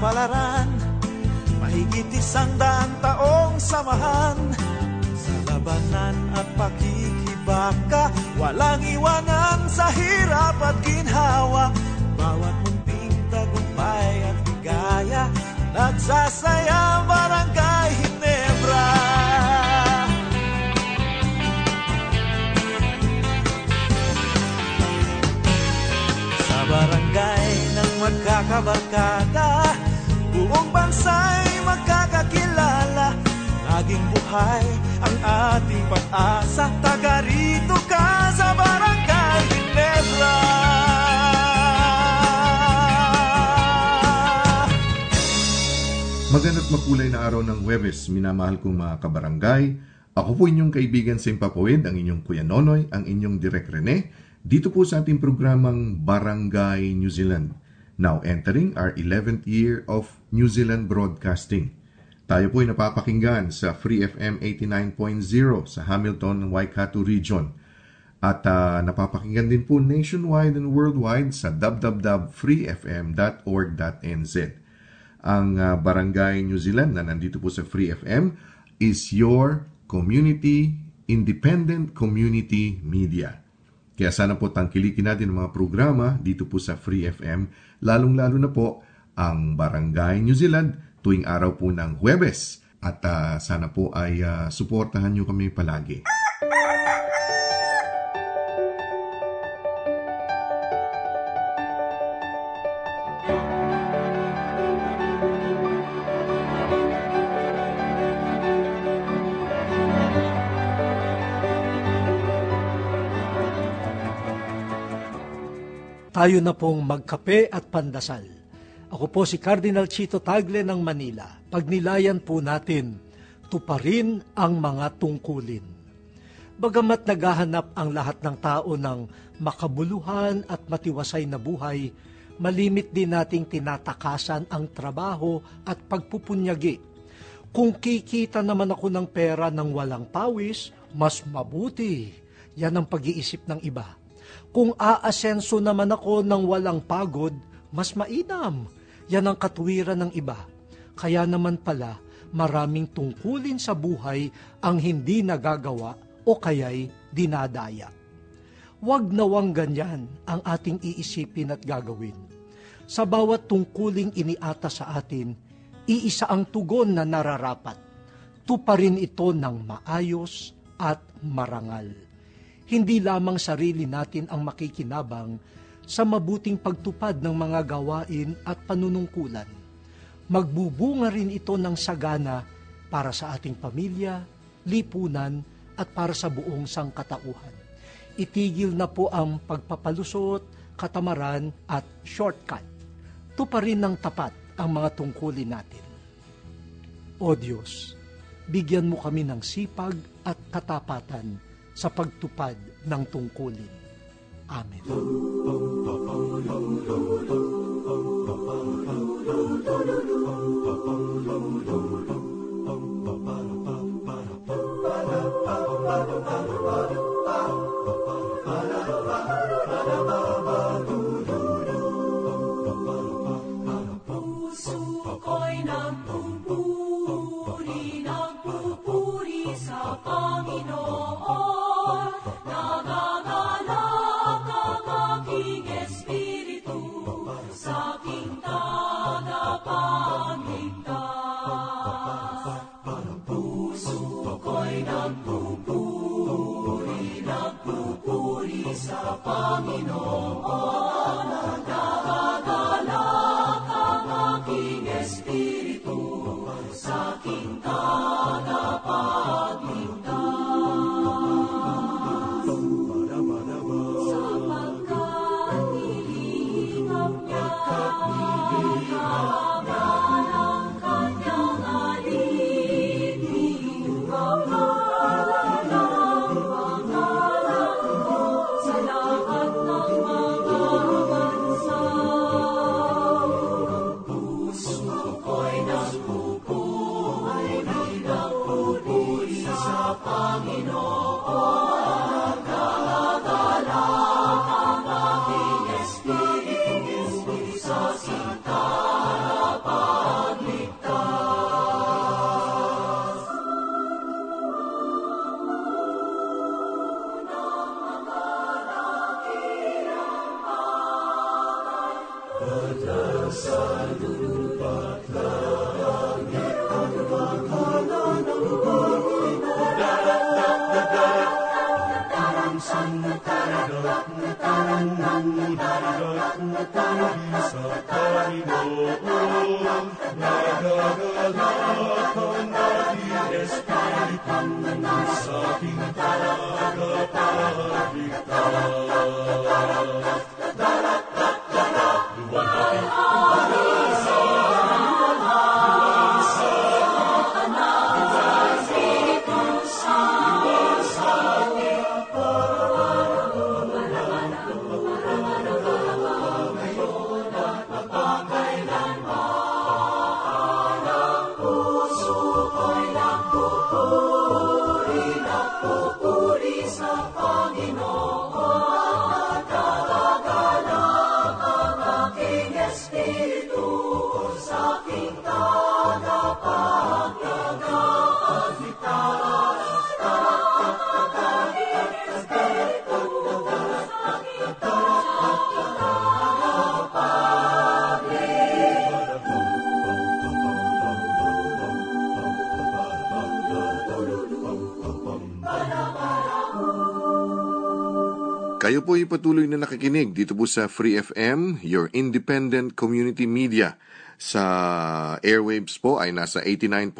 para kaibigan sa Impapawid, ang inyong Kuya Nonoy, ang inyong Direk Rene, dito po sa ating programang Barangay New Zealand. Now entering our 11th year of New Zealand broadcasting. Tayo po ay napapakinggan sa Free FM 89.0 sa Hamilton, Waikato Region. At uh, napapakinggan din po nationwide and worldwide sa www.freefm.org.nz. Ang uh, Barangay New Zealand na nandito po sa Free FM is your community, independent community media. Kaya sana po tangkilikin natin ang mga programa dito po sa Free FM, lalong-lalo na po ang Barangay New Zealand tuwing araw po ng Huwebes. At uh, sana po ay uh, suportahan nyo kami palagi. Tayo na pong magkape at pandasal. Ako po si Cardinal Chito Tagle ng Manila. Pagnilayan po natin, tuparin ang mga tungkulin. Bagamat naghahanap ang lahat ng tao ng makabuluhan at matiwasay na buhay, malimit din nating tinatakasan ang trabaho at pagpupunyagi. Kung kikita naman ako ng pera ng walang pawis, mas mabuti. Yan ang pag-iisip ng iba kung aasenso naman ako ng walang pagod, mas mainam. Yan ang katuwiran ng iba. Kaya naman pala, maraming tungkulin sa buhay ang hindi nagagawa o kaya'y dinadaya. Huwag nawang ganyan ang ating iisipin at gagawin. Sa bawat tungkuling iniata sa atin, iisa ang tugon na nararapat. Tuparin ito ng maayos at marangal hindi lamang sarili natin ang makikinabang sa mabuting pagtupad ng mga gawain at panunungkulan. Magbubunga rin ito ng sagana para sa ating pamilya, lipunan at para sa buong sangkatauhan. Itigil na po ang pagpapalusot, katamaran at shortcut. Tuparin ng tapat ang mga tungkulin natin. O Diyos, bigyan mo kami ng sipag at katapatan sa pagtupad ng tungkulin. Amen. Panginoon, nagkakagala ang aking espiritu. Patuloy na nakikinig dito po sa Free FM, your independent community media. Sa airwaves po ay nasa 89.0.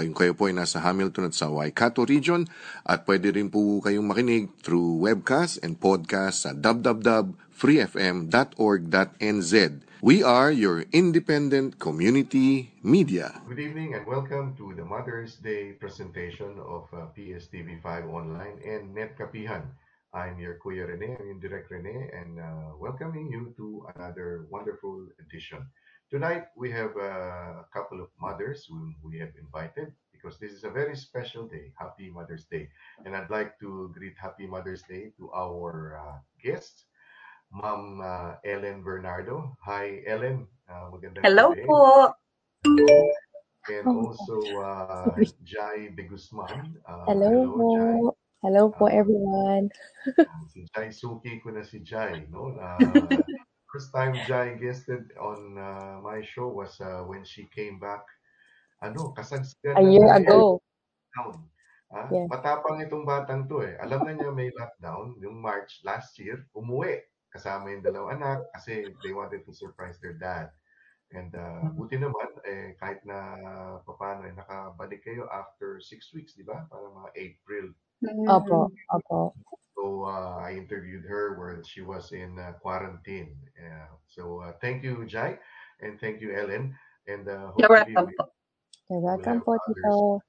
Kayong kayo po ay nasa Hamilton at sa Waikato region. At pwede rin po kayong makinig through webcast and podcast sa www.freefm.org.nz. We are your independent community media. Good evening and welcome to the Mother's Day presentation of uh, PSTV5 Online and Net Kapihan. I'm your Kuya Rene, I'm your Direct Rene, and uh, welcoming you to another wonderful edition. Tonight, we have uh, a couple of mothers whom we have invited because this is a very special day, Happy Mother's Day. And I'd like to greet Happy Mother's Day to our uh, guests, Ma'am uh, Ellen Bernardo. Hi, Ellen. Uh, Hello gabi. po. And also uh, Jai De Guzman. Uh, Hello Jai. Hello po Ah. everyone. Si Jai Suki ko na si Jai, no? Uh, first time Jai guested on uh, my show was uh, when she came back. Ano, kasagsagan A year ago. lockdown. Ah, Yes. Matapang itong batang to eh. Alam na niya may lockdown. Yung March last year, umuwi. Kasama yung dalawang anak kasi they wanted to surprise their dad. And uh, buti naman, eh, kahit na paano, eh, nakabalik kayo after six weeks, di ba? Para mga April Opo, opo. so uh, I interviewed her where she was in uh, quarantine. Yeah. So uh, thank you, Jai, and thank you, Ellen. And uh, You're hopefully welcome we po. You're will welcome have po, others Tito.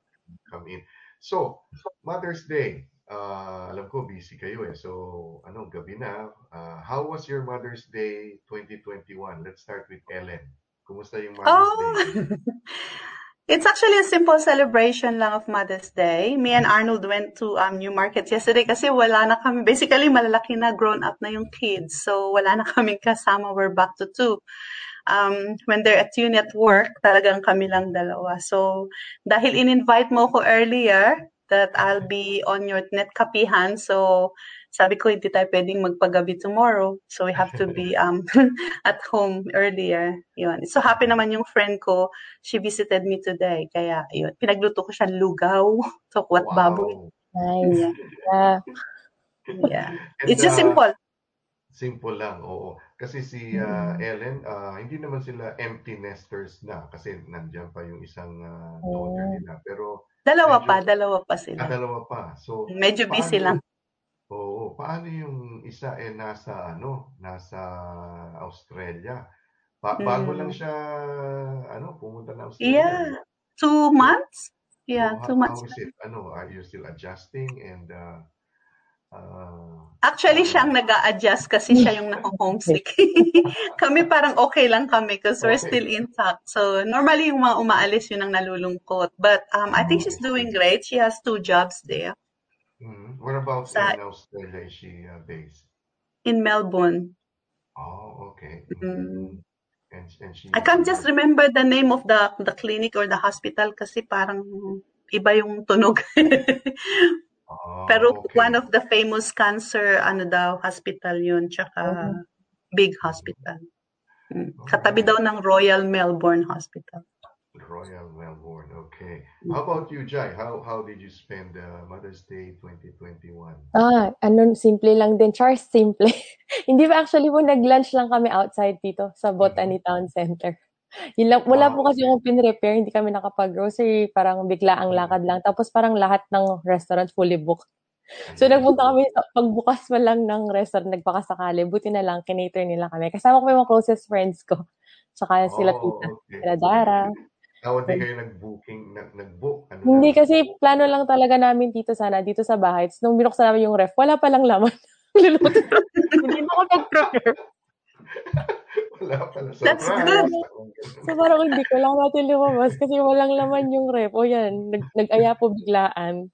come in. So Mother's Day. Uh, alam ko busy kayo eh. So ano, gabi na. Uh, how was your Mother's Day 2021? Let's start with Ellen. Kumusta yung Mother's Oh, Day? it's actually a simple celebration lang of Mother's Day. Me and Arnold went to um, New Market yesterday kasi wala na kami. Basically, malalaki na, grown up na yung kids. So, wala na kaming kasama. We're back to two. Um, when they're at uni at work, talagang kami lang dalawa. So, dahil in-invite mo ko earlier that I'll be on your net kapihan. So, sabi ko, hindi tayo pwedeng magpagabi tomorrow. So, we have to be um, at home earlier. Yun. So, happy naman yung friend ko. She visited me today. Kaya, yun. Pinagluto ko siya lugaw. Tokwat baboy. Nice. Yeah. Yeah. And, It's just uh, simple. Simple lang, oo. Kasi si uh, Ellen, uh, hindi naman sila empty nesters na kasi nandiyan pa yung isang uh, daughter nila. Pero Dalawa medyo- pa, dalawa pa ah, sila. dalawa pa. So, Medyo busy paano- lang. Oo, paano yung isa eh nasa ano, nasa Australia? Pa- bago Mm. lang siya ano, pumunta na Australia. Yeah. Two months? Yeah, So, two how- months. How is it? Ano, are you still adjusting and uh, uh, Actually, siya ang nag adjust kasi siya yung nako-homesick. kami parang okay lang kami because we're Okay. still intact. So, normally yung mga umaalis yun ang nalulungkot. But um, I think she's doing great. She has two jobs there mm, whereabouts Sa- in Australia is she uh, based? in Melbourne. Oh, okay. Mm. And, and she I can't just remember the name of the the clinic or the hospital kasi parang iba yung tunog. Ah, Pero okay. one of the famous cancer ano daw hospital yun tsaka big hospital. Mm. Katabi daw ng Royal Melbourne Hospital. Royal Melbourne. Okay. How about you, Jai? How how did you spend uh, Mother's Day 2021? Ah, ano, simple lang din. Charles, simple. Hindi ba actually po nag-lunch lang kami outside dito sa Botany Town Center. Yun lang, wala po Wow. kasi akong pinrepare, hindi kami nakapag-grocery, parang bigla ang lakad lang. Tapos parang lahat ng restaurant fully booked. So nagpunta kami, sa pagbukas pa lang ng restaurant, nagpakasakali. Buti na lang, kinater nila kami. Kasama ko pa yung mga closest friends ko. Tsaka sila Oh, tita, okay. sila Dara. How hindi kayo nag-booking, nag- nag-book? Ano Hindi lang? kasi plano lang talaga namin dito sana, dito sa bahay. Tapos nung binuksan namin yung ref, wala palang laman. Luluto. Hindi na ako nag-prepare. Wala pala. That's Surprise! So parang hindi ko lang natin lumabas kasi walang laman yung ref. O yan, nag- nag-aya po biglaan.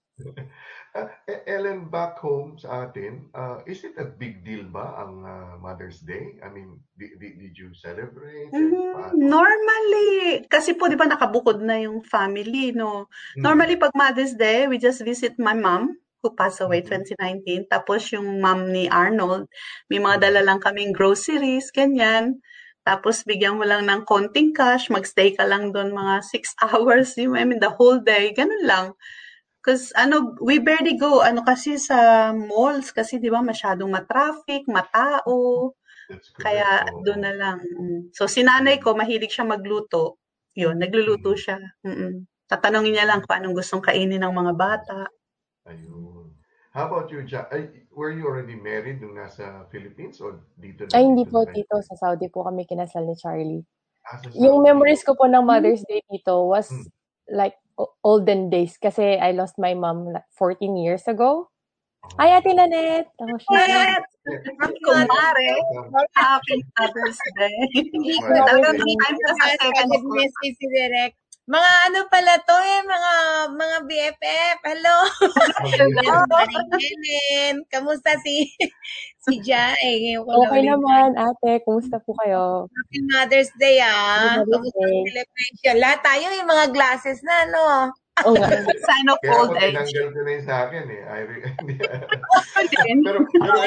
Uh, Ellen, back home sa atin, uh, is it a big deal ba ang uh, Mother's Day? I mean, did, did, did you celebrate? Mm? Normally, kasi po 'di ba nakabukod na yung family, no? Hmm. Normally pag Mother's Day, we just visit my mom who passed away Mhm. 2019. Tapos yung mom ni Arnold, may mga dala lang kaming groceries, ganyan. Tapos bigyan mo lang ng konting cash, magstay ka lang doon mga six hours, you know, I mean the whole day, ganun lang. Because ano, we barely go, ano kasi sa malls, kasi di ba masyadong matraffic, matao. Kaya Oo. doon na lang. Mm. So si nanay ko, mahilig siya magluto. Yun, nagluluto Mm. siya. Mm-mm. Tatanungin niya lang kung anong gustong kainin ng mga bata. Ayun. How about you, Ja? Ay, were you already married nung nasa Philippines o dito na? Ay, hindi dito po, na tito. Sa Saudi po kami kinasal ni Charlie. Ah, Yung memories ko po ng Mother's Day, tito, was Mm. like olden days. Kasi I lost my mom like 14 years ago. Oh. Ay, Ate Nanette! Ako siya. Kumare, happy Mother's Day. Time ko sa second Agad ko. message si Direk. Mga ano pala to eh, mga mga BFF. Hello. Hello. Kamusta si si Jai? Okay naman, ate. Kumusta po kayo? Happy Mother's Day ah. Happy Mother's Kamusta Day. celebration? Lahat tayo yung mga glasses na, no? Oo nga. Sign of Kaya old ako age. tinanggal ko na yun sa akin eh. I Din. pero, pero.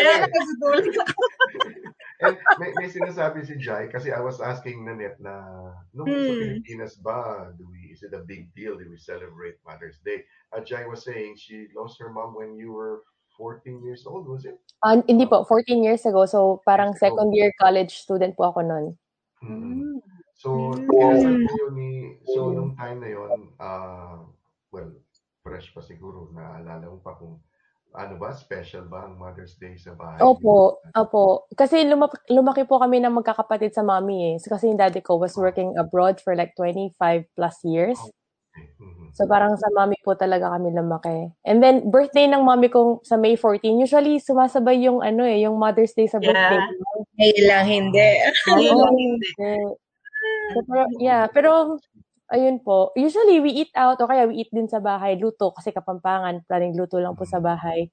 And may, may sinasabi si Jai kasi I was asking Nanette na nung sa Hmm. Pilipinas ba, do we, is it a big deal? Do we celebrate Mother's Day? Uh, Jai was saying she lost her mom when you were 14 years old, was it? Ah, hindi po, 14 years ago. So, parang second year college student po ako noon. Mm. So, kinasal kayo ni, so nung time na yon, uh, well, fresh pa siguro, naalala mo pa kung ano ba, special ba ang Mother's Day sa bahay? Opo, opo. Kasi lumaki, lumaki po kami ng magkakapatid sa mami eh. So, kasi yung daddy ko was working abroad for like 25 plus years. Okay. Mhm. So parang sa mami po talaga kami lumaki. And then birthday ng mami ko sa May 14, usually sumasabay yung ano eh, yung Mother's Day sa birthday. Yeah. ko. Ngayon lang hindi. Ngayon lang hindi. So, pero, yeah, pero ayun po. Usually we eat out o kaya we eat din sa bahay, luto kasi kapampangan, planning luto lang po sa bahay.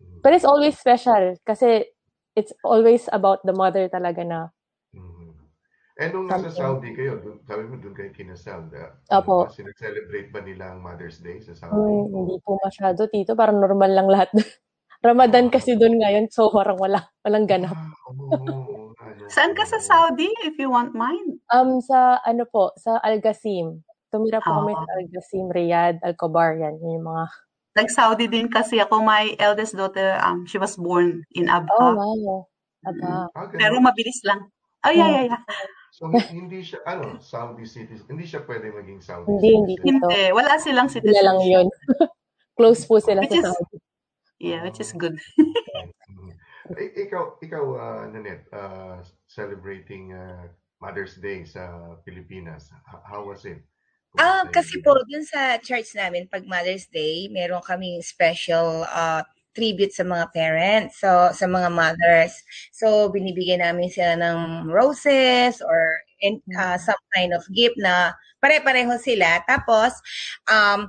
Mhm. But it's always special kasi it's always about the mother talaga na. Mhm. Eh, nung nasa. Saudi kayo, dun, sabi mo doon kayo kinasal. Uh, Opo. Ano ba, sinag-celebrate ba nila ang Mother's Day sa Saudi? Hmm, hindi po masyado, tito. Parang normal lang lahat. Ramadan kasi doon ngayon, so parang wala, walang ganap. Ah, Saan ka sa. Saudi, if you want mine? Um, sa ano po, sa Al Ghasim. Tumira po kami Ah. sa Al Ghasim, Riyadh, Al Khobar, yan, yun yung mga... Nag-Saudi din kasi ako. My eldest daughter, um, she was born in Oh, Abha. wow. Aba. Ah, ganun. Pero mabilis lang. Oh, yeah, yeah, yeah. So, hindi siya, ano, Saudi citizen. Hindi siya pwede maging Saudi Hindi, hindi citizen. dito. Hindi. Wala silang Sila lang citizenship. yun. Close po sila Which sa is, Saudi. yeah, which is good. I- ikaw, ikaw, uh, Nanette, uh, celebrating uh, Mother's Day sa Pilipinas. How was it? Ah, Kumusta kasi po dun sa church namin pag Mother's Day, meron kaming special uh, tribute sa mga parents, so sa mga mothers. So binibigyan namin sila ng roses or in, uh, some kind of gift na pare-pareho sila. Tapos um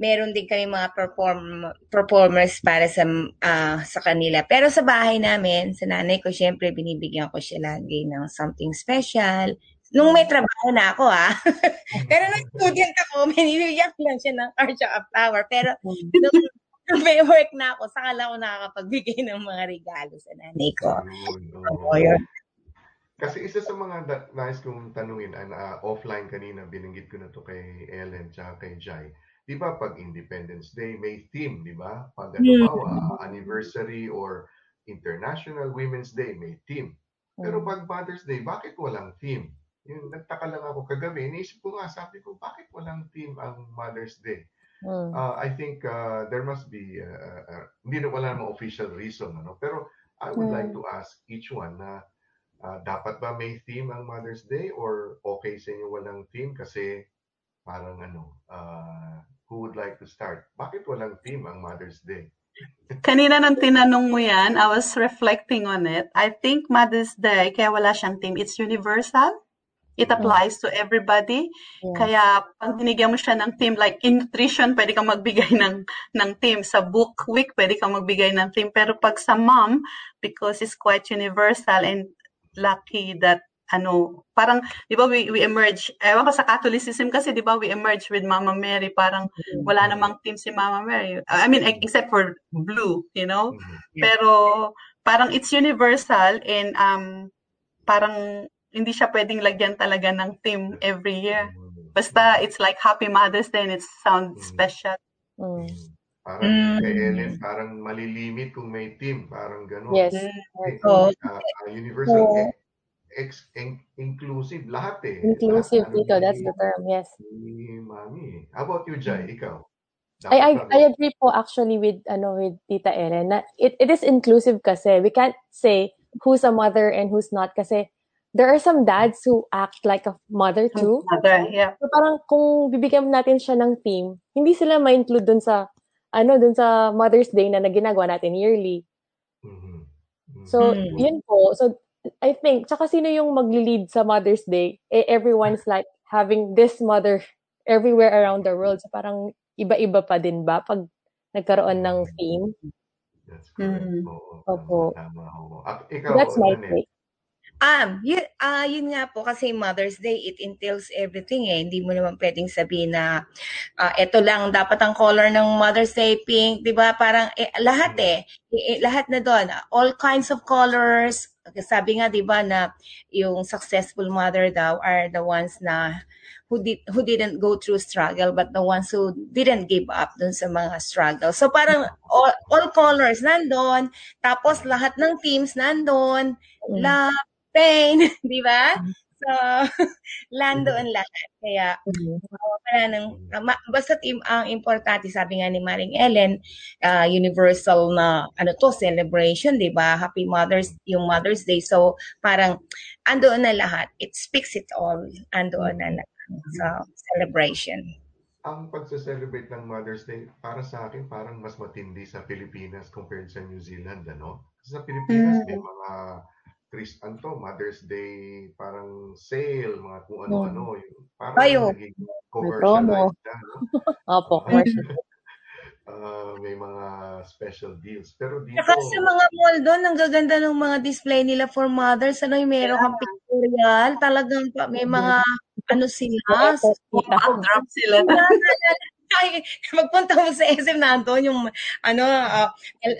meron din kami mga perform performers para sa ah, sa kanila. Pero sa bahay namin, sa nanay ko, syempre binibigyan ko siya lagi ng something special. Nung may trabaho na ako, ah. Pero nung student ako, binibigyan ko lang siya ng card at flower. Pero nung, nung may work na ako, saka lang ako nakakapagbigay ng mga regalo sa nanay ko. Oo, oo. yun. Kasi isa sa mga da- nais kong tanungin, and, uh, offline kanina, binanggit ko na to kay Ellen tsaka kay Jai. Di ba pag Independence Day, may theme, di ba? Pag ano Mm. uh, anniversary or International Women's Day, may theme. Pero pag Mother's Day, bakit walang theme? Yung nagtaka lang ako kagabi, iniisip ko nga, sabi ko, bakit walang theme ang Mother's Day? Mm. Uh, I think uh, there must be, uh, uh, hindi na wala namang official reason, ano? pero I would like to ask each one na uh, dapat ba may theme ang Mother's Day or okay sa inyo walang theme kasi parang ano, uh, who would like to start? Bakit walang theme ang Mother's Day? Kanina nang tinanong mo yan, I was reflecting on it. I think Mother's Day, kaya wala siyang theme, it's universal. It applies to everybody. Yeah. Kaya pag binigyan mo siya ng theme, like in nutrition, pwede kang magbigay ng, ng theme. Sa book week, pwede kang magbigay ng theme. Pero pag sa mom, because it's quite universal and lucky that ano, parang, di ba, we, we emerge, ewan ko sa Catholicism kasi, di ba, we emerge with Mama Mary, parang wala namang team si Mama Mary. I mean, except for blue, you know? Mhm. Pero parang it's universal and um parang hindi siya pwedeng lagyan talaga ng theme every year. Mm. Basta it's like Happy Mother's Day and it sounds Mm. special. Mm. Parang Mm. kay Ellen, parang malilimit kung may team, parang gano'n. Yes. Ah, universal, Oo. eh, ex, in- inclusive, lahat eh. Inclusive Lahat, ano, dito, that's the term, yes. Ni Mami. How about you, Jai? Ikaw? I, I, Dapat I ano? agree po actually with ano with Tita Ellen na it, it is inclusive kasi we can't say who's a mother and who's not kasi there are some dads who act like a mother too. Mother, yeah. So parang kung bibigyan natin siya ng team, hindi sila ma-include dun sa ano dun sa Mother's Day na ginagawa natin yearly. Mhm. Mhm. So Mm. yun po. So I think tsaka sino yung magli-lead sa Mother's Day? Eh, everyone's like having this mother everywhere around the world. So parang iba-iba pa din ba pag nagkaroon ng theme? That's correct. Mm. Oo, Opo. tama, tama. oo. At ikaw, That's my take. Um, yun, ah yun nga po kasi Mother's Day, it entails everything eh. Hindi mo naman pwedeng sabihin na ah, ito lang dapat ang color ng Mother's Day pink, 'di ba? Parang eh, lahat Mm. eh. Eh, eh, lahat na doon. All kinds of colors. Sabi nga 'di ba na yung successful mother daw are the ones na who did who didn't go through struggle but the ones who didn't give up dun sa mga struggle. So parang all, all colors nandun, tapos lahat ng teams nandun, Mm. love, pain, di ba? So, landoon lahat. Kaya, uh, wala nang, uh, ma- basta team, ang importante, sabi nga ni Maring Ellen, uh, universal na, ano to, celebration, di ba? Happy Mother's, yung Mother's Day. So, parang, andoon na lahat. It speaks it all. Andoon na lahat sa celebration. ang pagse-celebrate ng Mother's Day, para sa akin, parang mas matindi sa Pilipinas compared sa New Zealand, ano? Kasi sa Pilipinas, may mga Chris, ano to, Mother's Day, parang sale, mga kung ano-ano. Yung, parang Ay, oh. naging promo. commercialized na, no? Opo, Ah, commercial. ah, may mga special deals. Pero dito, Saka sa mga mall doon, ang gaganda ng mga display nila for mothers. Ano yung meron kang pictorial. Talagang pa- may mga ano sila. Backdrop sila. Ay, magpunta mo sa SM nandun, yung ano, ah,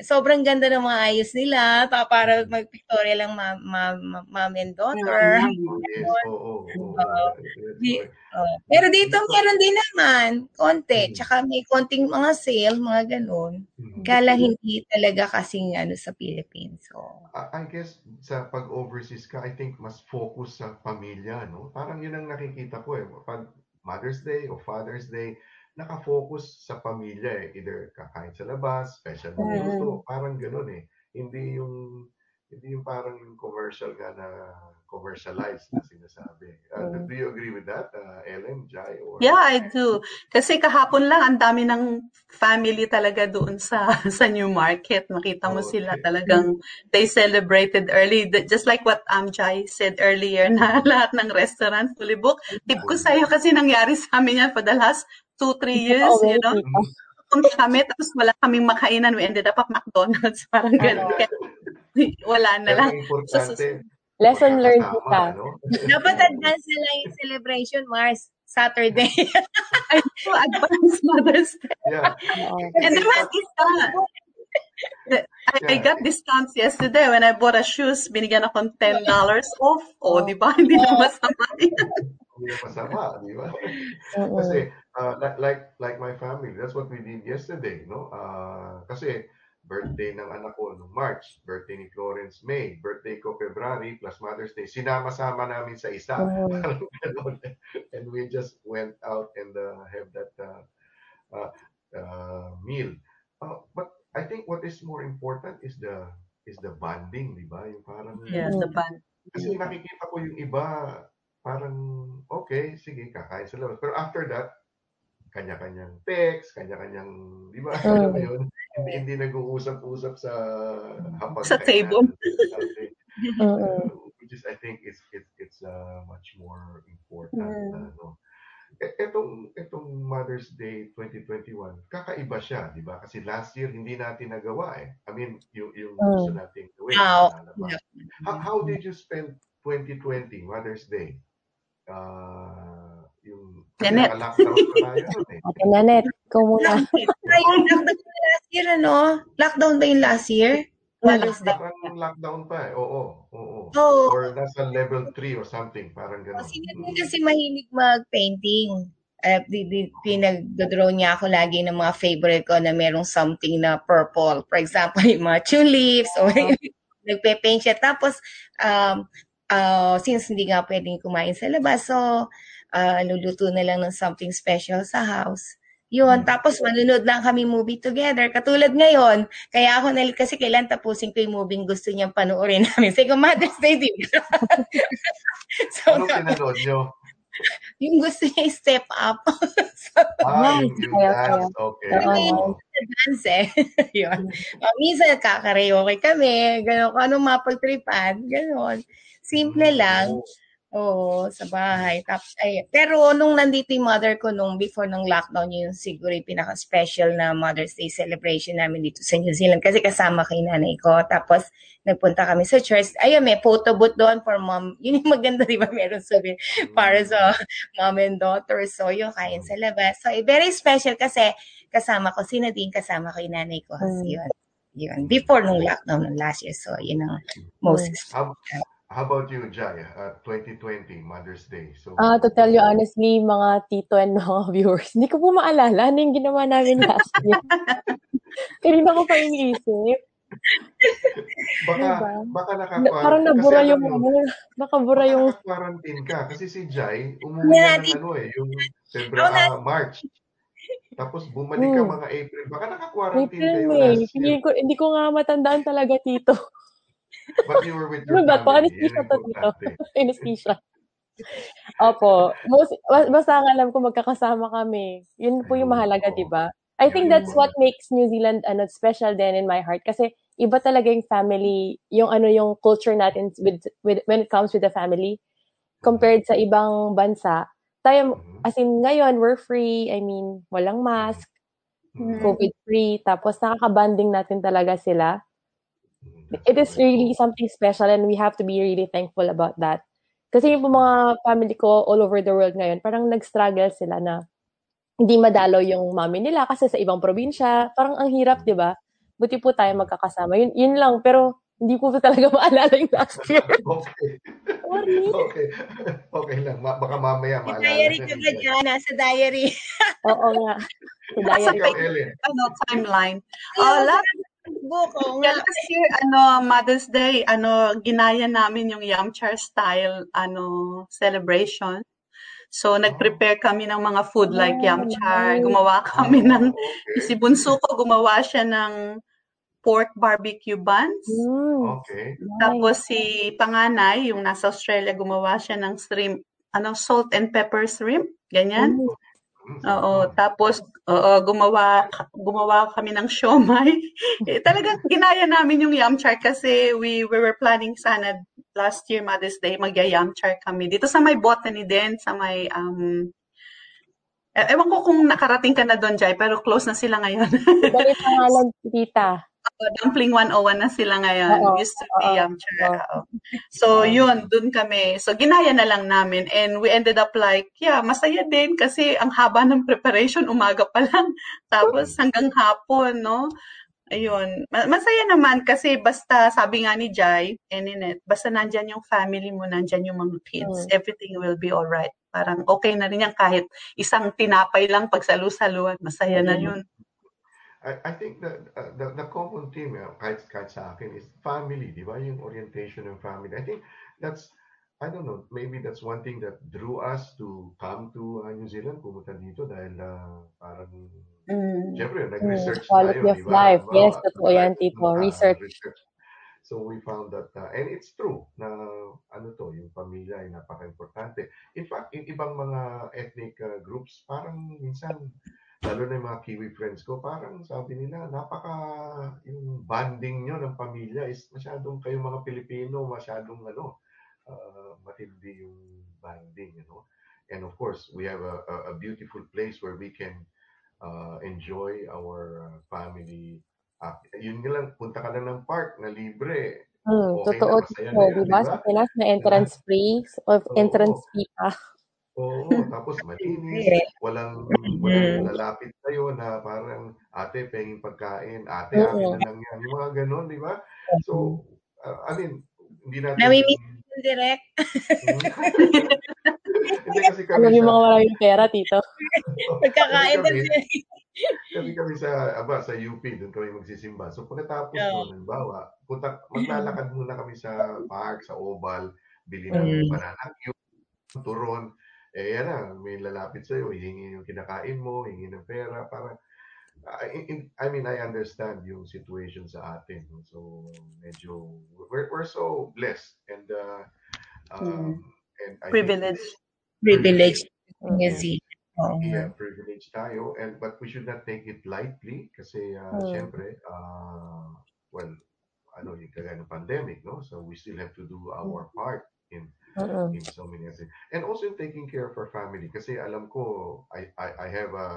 sobrang ganda ng mga ayos nila. Ta, para mag-pictorial lang ma, ma, ma, mom and daughter. yes, oo, oo, Di-. Oh. Pero dito meron din naman, konti. Mm. Tsaka may konting mga sale, mga ganun. Mhm. Kala hindi talaga kasing ano sa Philippines. So, I guess sa pag-overseas ka, I think mas focus sa pamilya, no? Parang yun ang nakikita ko eh. Pag Mother's Day o Father's Day, nakafocus sa pamilya eh. Either kakain sa labas, special na luto, parang ganun eh. Hindi yung hindi yung parang yung commercial nga na commercialized na sinasabi. Uh, do you agree with that, uh, Ellen, Jai? Or... Yeah, I do. Kasi kahapon lang, ang dami ng family talaga doon sa sa New Market. Makita mo sila Okay. talagang they celebrated early. Just like what um, Jai said earlier na lahat ng restaurant fully booked. Tip ko sa'yo kasi nangyari sa amin yan for the last two, three years, you know. Punta kami, tapos wala kaming makainan. We ended up at McDonald's. Parang ganun. Kaya, wala na lang. ang importante, Lesson learned magkakasama, kita. no? dapat advance na lang yung celebration, Mars. Saturday. I do advance Mother's Day. yeah. And then what is that? The- I, I Yeah. got discounts yesterday when I bought a shoes. Binigyan akong $10 off. O, di ba? Hindi na masama yan. Hindi na masama, di ba? Kasi uh, like like like my family, that's what we did yesterday, no? Uh, kasi birthday ng anak ko nung March, birthday ni Florence May, birthday ko February plus Mother's Day. Sinama-sama namin sa isa. Ganun. and we just went out and uh, have that uh, uh, uh, meal. Uh, but I think what is more important is the is the bonding, di ba? Yung parang Yes, the band. kasi nakikita ko yung iba, parang, okay, sige, kakain sa labas. Pero after that, kanya-kanyang text, kanya-kanyang, di ba? Alam mo yun? Hindi, hindi nag-uusap-usap sa hapag Sa table. Uh, which is, I think, it's, it's, it's uh, much more important. no? E- Etong, etong Mother's Day 2021, kakaiba siya, di ba? Kasi last year, hindi natin nagawa eh. I mean, yung, yung gusto natin gawin. How, how did you spend 2020 Mother's Day? Uh, yung kasi Janet. naka-lockdown pa tayo nun eh. Ate Nanette, ikaw muna. Lockdown ba last year, ano? Lockdown ba yung last year? Mother's Day. Parang lockdown pa eh. Oo, oo. Oo. Or nasa level 3 or something. Parang gano'n. Kasi hindi kasi mahilig mag-painting. uh, pinag-draw niya ako lagi ng mga favorite ko na merong something na purple. For example, yung mga tulips o nagpe-paint siya. Tapos, um, uh, since hindi nga pwedeng kumain sa labas, so uh, luluto na lang ng something special sa house. Yun, tapos manunod lang kami movie together. Katulad ngayon, kaya ako nalit kasi kailan tapusin ko yung movie gusto niyang panoorin namin. Ko, Mother's Day, di ba? so, ano pinanood nyo? yung gusto niya step up. so, ah, yung, yung dance, okay. Uh, dance eh. yun. Uh, minsan kakareoke kami, gano'n, kung anong mapagtripan, gano'n. Simple lang. Oo, sa bahay. Tapos, ay, pero nung nandito yung mother ko, nung before nung lockdown, yun siguro yung pinaka-special na Mother's Day celebration namin dito sa New Zealand kasi kasama kay nanay ko. Tapos, nagpunta kami sa church. Ayun, may photo booth doon for mom. Yun yung maganda, di ba? Meron sabi para sa mom and daughter. So, yung kain sa labas. So, very special kasi kasama ko si Nadine, kasama yung nanay ko. So, mm. yun. Yun. Before nung lockdown ng last year. So, yun ang most How, How about you, Jai? Uh, 2020, Mother's Day. So, uh, to tell you honestly, mga tito and mga viewers, hindi ko po maalala ano yung ginawa namin last year. Kanina ko pa iniisip. baka, diba? baka naka Parang nabura yung, ano, nakabura yung... quarantine ka. Kasi si Jai, umuwi yeah, ng ano eh, yung February, uh, March. Tapos bumalik ka hmm. mga April. Baka naka-quarantine kayo last year. Hindi ko, hindi ko nga matandaan talaga, tito. But you were with your ano family. Anesthesia to dito. Anesthesia. Opo. Most, basta ang alam ko magkakasama kami. Yun po yung mahalaga, di ba? I think that's what makes New Zealand ano special din in my heart kasi iba talaga yung family, yung ano yung culture natin with, with when it comes with the family compared sa ibang bansa. Tayo mm-hmm. as in ngayon we're free, I mean, walang mask, mm-hmm. COVID free, tapos nakaka-banding natin talaga sila it is really something special and we have to be really thankful about that. Kasi yung mga family ko all over the world ngayon, parang nag-struggle sila na hindi madalo yung mami nila kasi sa ibang probinsya. Parang ang hirap, di ba? Buti po tayo magkakasama. Yun, yun lang. Pero hindi ko talaga maalala yung last year. okay. Sorry. Okay. Okay lang. Baka mamaya maalala. Diary ka ba dyan? Nasa diary. Oo nga. Sa diary. Ano, timeline. Oh, last Buko. Well, last year, ano, Mother's Day, ano, ginaya namin yung Yamchar style, ano, celebration. So, nag-prepare kami ng mga food like oh, Yamchar. Gumawa kami ng, si Bunso ko, gumawa siya ng pork barbecue buns. Mm. Okay. Tapos si Panganay, yung nasa Australia, gumawa siya ng shrimp, ano, salt and pepper shrimp. Ganyan. Mm. Oo, tapos oo, gumawa gumawa kami ng siomai. eh, talagang ginaya namin yung yam char kasi we, we were planning sana last year Mother's Day magya-yam char kami. Dito sa may botany din, sa may um, e- ewan ko kung nakarating ka na doon, Jai, pero close na sila ngayon. Dali pangalan, tita. Dumpling 101 na sila ngayon. Oo, Used to be um, oo. So, yun, dun kami. So, ginaya na lang namin. And we ended up like, yeah, masaya din kasi ang haba ng preparation, umaga pa lang. Tapos hanggang hapon, no? Ayun. Masaya naman kasi basta, sabi nga ni Jai, and in it, basta nandyan yung family mo, nandyan yung mga kids, mm. everything will be alright. Parang okay na rin yan kahit isang tinapay lang pag salu-saluan, masaya na yun. I, I think that uh, the, the common theme uh, kahit, kahit sa akin is family, di ba? Yung orientation ng family. I think that's, I don't know, maybe that's one thing that drew us to come to uh, New Zealand, pumunta dito dahil uh, parang, mm. syempre, nag-research mm. Quality tayo, of life. Ba? Yes, totoo yan, tipo. Uh, research. research. So we found that, uh, and it's true na ano to, yung pamilya ay napaka-importante. In fact, in ibang mga ethnic uh, groups, parang minsan lalo na yung mga Kiwi friends ko, parang sabi nila, napaka, yung bonding nyo ng pamilya is masyadong kayo mga Pilipino, masyadong ano, uh, matindi yung bonding, you know. And of course, we have a, a, a beautiful place where we can uh, enjoy our family. Uh, yun lang, punta ka lang ng park na libre. Hmm, okay totoo. Na, masaya na yan, diba? Sa Pinas na entrance free, of entrance fee pa. Oo, tapos malinis, walang walang lalapit sa'yo na parang, "Ate pengeng pagkain, ate akin na lang 'yan." Yung mga gano'n, 'di ba? So, uh, I mean, hindi natin Namimiss mo direct. Kasi kasi kami Alam yung sa mga maraming pera, tito. Pagkakain Kasi din. kami- kasi kami sa aba sa UP doon kami magsisimba. So pagkatapos Oo. noon, halimbawa, punta maglalakad muna kami sa park, sa oval, bili Mm. ng banana cue, turon. Eh yan na, may lalapit sa iyo, hihingi yung kinakain mo, hingi ng pera para I, in- I mean, I understand yung situation sa atin. So, medyo, we're, we're so blessed and, uh, um, and I think- Privilege. Privilege. Mm. New Zealand. Oo. Yeah, privilege tayo and but we should not take it lightly kasi uh, Mm. syempre uh, well ano yung kagaya ng pandemic no so we still have to do our part in Mm-mm. in so many aspects and also in taking care of our family kasi alam ko I I, I have a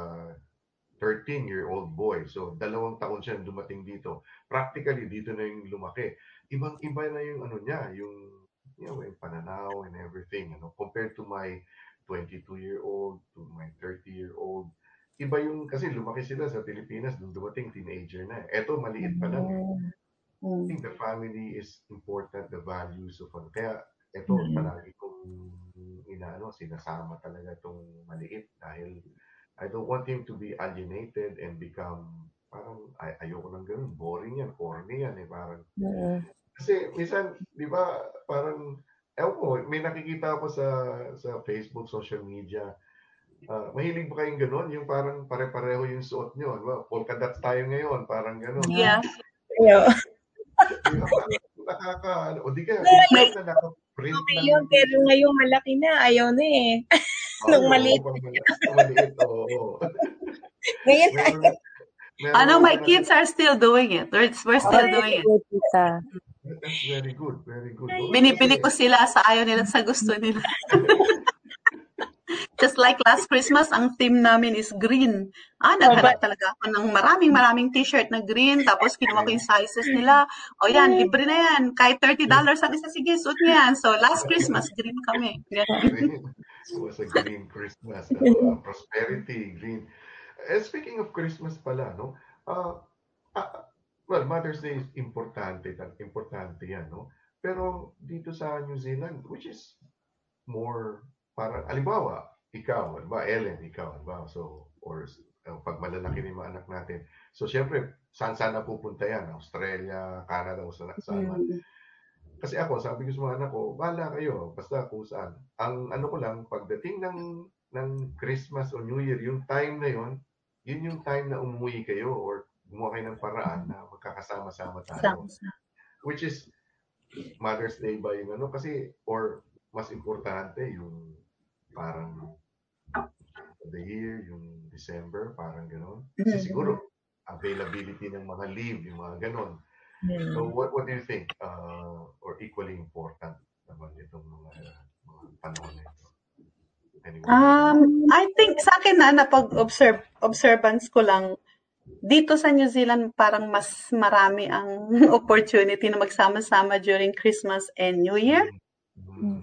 13 year old boy. So dalawang taon siya dumating dito. Practically dito na yung lumaki. Ibang iba na yung ano niya yung you know, yung pananaw and everything ano. Compared to my 22 year old to my 30 year old iba yung kasi lumaki sila sa Pilipinas nung dumating teenager na. Eto maliit pa lang eh. I think the family is important, the values of ano. Kaya ito, Mm. palagi kong inaano, sinasama talaga itong maliit dahil I don't want him to be alienated and become parang ay, ayoko ng ganun, boring yan, corny yan eh, parang Mm-mm. kasi minsan, di ba, parang, ewan ko, may nakikita ako sa sa Facebook, social media, ah, mahilig ba kayong ganun? Yung parang pare-pareho yung suot nyo. Di ba? Polka dots tayo ngayon, parang ganun. Yeah. Ayun. Di ba? Parang nakaka, o di ka, May- na naka-print Okay ng- yun, pero ngayon malaki na. Ayaw na eh. Nung maliit. nung maliit, oo. Ngayon, Ano, my kids are still doing it. We're, we're still doing it. Tita. That's very good, very good. Binibili ko sila sa ayaw nila sa gusto nila. Just like last Christmas, ang theme namin is green. Ah, naghanap talaga ako ng maraming maraming t-shirt na green. Tapos kinuha ko yung sizes nila. O yan, libre na yan. Kahit $30 ang isa, sige, suot niya yan. So last Christmas, green kami. It was a green Christmas. Uh, prosperity, green. Eh, speaking of Christmas pala, no? Uh, ah, well, Mother's Day is importante. Importante yan, no? Pero dito sa New Zealand, which is more, para, alimbawa, ikaw, alimbawa, Ellen, ikaw, alimbawa, so, or uh, pag malalaki na yung mga anak natin. So, syempre, saan saan na pupunta yan? Australia, Canada, o saan, saan man. Kasi ako, sabi ko sa mga anak ko, bahala kayo, basta kung saan. Ang ano ko lang, pagdating ng, ng Christmas o New Year, yung time na yon, yun yung time na umuwi kayo or gumawa kayo ng paraan na magkakasama-sama tayo. Which is Mother's Day ba yung ano? Kasi, or mas importante, yung parang the year, yung December, parang gano'n. Kasi siguro, availability ng mga leave, yung mga gano'n. So what what do you think? Uh, or equally important naman itong mga, mga panahon na ito? Anyway, Um, I think sa akin na napag-observe observance ko lang dito sa New Zealand parang mas marami ang opportunity na magsama-sama during Christmas and New Year mm,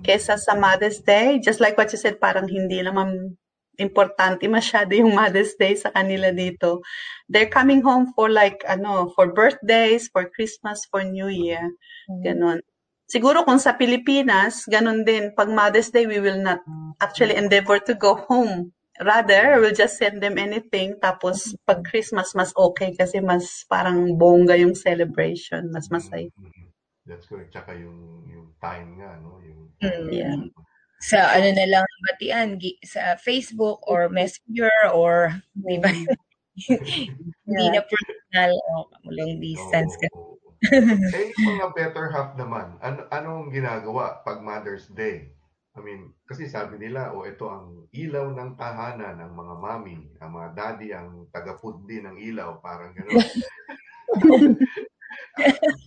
kesa sa Mother's Day. Just like what you said, parang hindi naman importante masyado yung Mother's Day sa kanila dito. They're coming home for like, ano, for birthdays, for Christmas, for New Year. Ganon. Siguro kung sa Pilipinas, ganon din. Pag Mother's Day, we will not actually endeavor to go home. Rather, we'll just send them anything. Tapos, pag Christmas, mas okay kasi mas parang bongga yung celebration. Mas masaya. mm, That's correct. Tsaka yung, yung time nga, no? Yung, Mm. Yeah. sa ano na lang batian sa Facebook or Messenger or di ba? Hindi na personal o long distance ka. Oo. eh, yung mga better half naman, ano, anong ginagawa pag Mother's Day? I mean, kasi sabi nila, o oh, ito ang ilaw ng tahanan ng mga mami, ang mga daddy ang tagapudli ng ilaw, parang gano'n.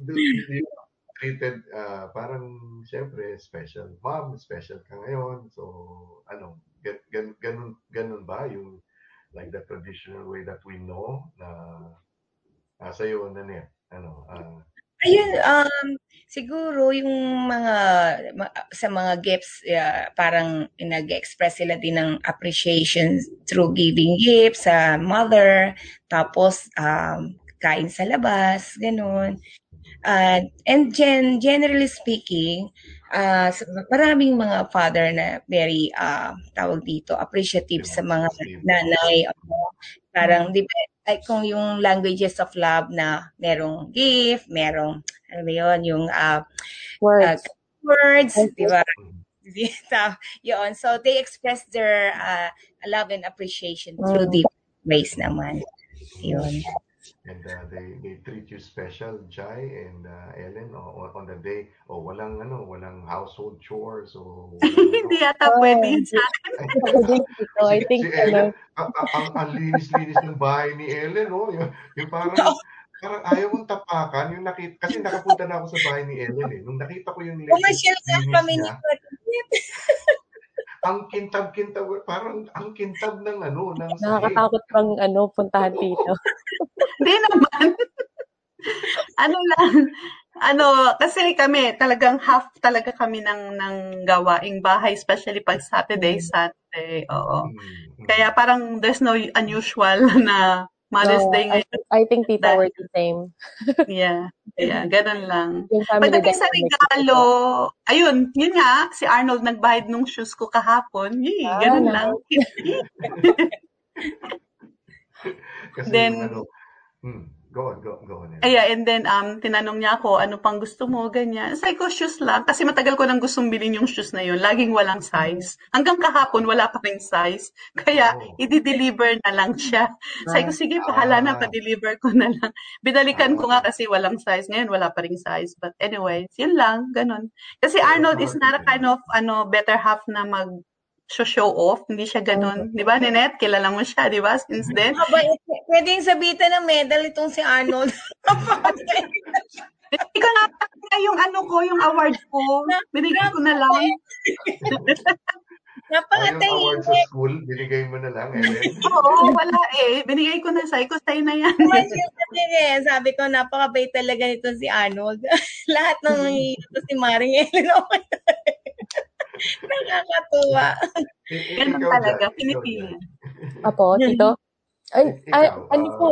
Do you treated uh, parang syempre special mom, special ka ngayon. So, ano, gan, gan, ganun, ganun ba yung like the traditional way that we know na uh, sa'yo, Nanette? Ano, uh, Ayun, um, siguro yung mga sa mga gifts, yeah, parang nag-express sila din ng appreciation through giving gifts sa mother, tapos um, kain sa labas, ganun. Uh, and gen- generally speaking, sa- maraming mga father na very ah, tawag dito appreciative sa mga nanay o parang di ba ay kung yung languages of love na merong gift, merong ano ba yun, yung ah, Words. ah, words, di ba? Yun. So, they express their uh, love and appreciation through Mm. different ways naman. Yun. And uh, they, they treat you special, Jai and uh, Ellen, o, o- on the day. O walang ano, walang household chores o walang, Hindi yata pwede yun sa akin. I think, si Ellen, ano, ang, ang linis-linis ng bahay ni Ellen, oh. Yung, yung parang, parang ayaw mong tapakan. Yung nakita, kasi nakapunta na ako sa bahay ni Ellen eh. Nung nakita ko yung linis, nga linis kami ni. Ang kintab-kintab, parang ang kintab ng ano, ng sahig. nakakatakot pang ano, puntahan dito. Hindi naman. ano lang, ano, kasi kami, talagang half talaga kami ng, ng gawaing bahay, especially pag Saturday, Sunday, oo. Mm, mm. Kaya parang there's no unusual na Mother's No, Day I, ngayon. I think tita Dahil- were the same. Yeah, yeah, ganun lang. Pagdating sa regalo, ayun, yun nga, si Arnold nagbayad nung shoes ko kahapon. Yay, Ah, ganun nice. lang. Kasi Then- yung ano, hmm, go on, go, go on. Ay, and then um tinanong niya ako, ano pang gusto mo, ganyan. Sabi ko, shoes lang. Kasi matagal ko nang gustong bilhin yung shoes na yun. Laging walang size. Hanggang kahapon, wala pa ring size. Kaya, Oh. i-deliver na lang siya. Sabi ko, sige, bahala na, Ah. pa-deliver ko na lang. Binalikan ko nga kasi walang size. Ngayon, wala pa ring size. But anyways, yun lang, ganun. Kasi Arnold is not a kind of, ano, better half na mag show off. Hindi siya ganun. Di ba, Ninette? Kilala mo siya, di ba? Since then. Aba, eh, pwedeng sabitan ng medal itong si Arnold. Hindi ko nga na yung ano ko, yung award ko. Binigay ko na lang. Ah, yung award sa school, binigay mo na lang, Ellen. Oo, wala eh. Binigay ko na. Sabi ko, sa'yo na yan. Eh. Sabi ko, napakabait talaga nito si Arnold. Lahat ng ito si Maring Ellen. Nakakatuwa. I- i- Ganun talaga. Jai. Apo, tito? Ay, Ik- ay, ano ah, po,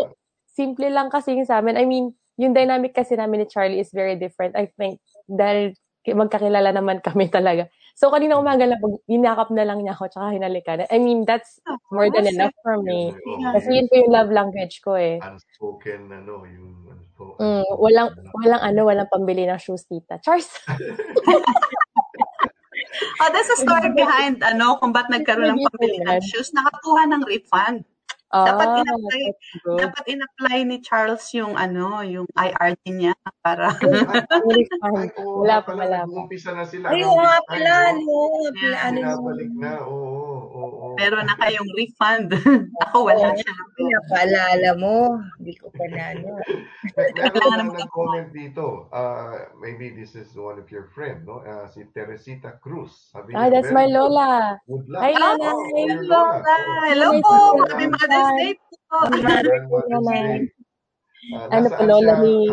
simple lang kasi yung sa amin. I mean, yung dynamic kasi namin ni Charlie is very different. I think, dahil ki- magkakilala naman kami talaga. So, kanina umaga lang, pag hinakap na lang niya ako, tsaka hinalikan. I mean, that's more than enough for me. Kasi yung yun po yung love language ko eh. unspoken, ano, yung unspo- Mm, unspoken, walang, ano. walang ano, walang pambili ng shoes, tita. Charles! Oh, there's a story behind ano kung ba't nagkaroon ng pambili ng shoes. Nakakuha ng refund. Dapat Ah, in-apply, that's good. dapat in-apply ni Charles yung ano, yung IRD niya para Wala pa, pala, wala pa. nag-uumpisa na sila. Ay, oo nga pala, no? Ano Binabalik na, oo, oo, oo. Meron na kayong refund. Ako wala siya. Pinapaalala mo. Hindi ko pa na ano. Kailangan na naman nag-comment dito. Uh, maybe this is one of your friend, no? Uh, si Teresita Cruz. Sabi Ah, niya, that's my. Lola. Hi, Ah, Lola. Oh, hello, Lola. Lola. Oo. Hello Hi, po. Lola. Happy Mother's Day po. Grand Mother's Day. Ano po, Lola ni-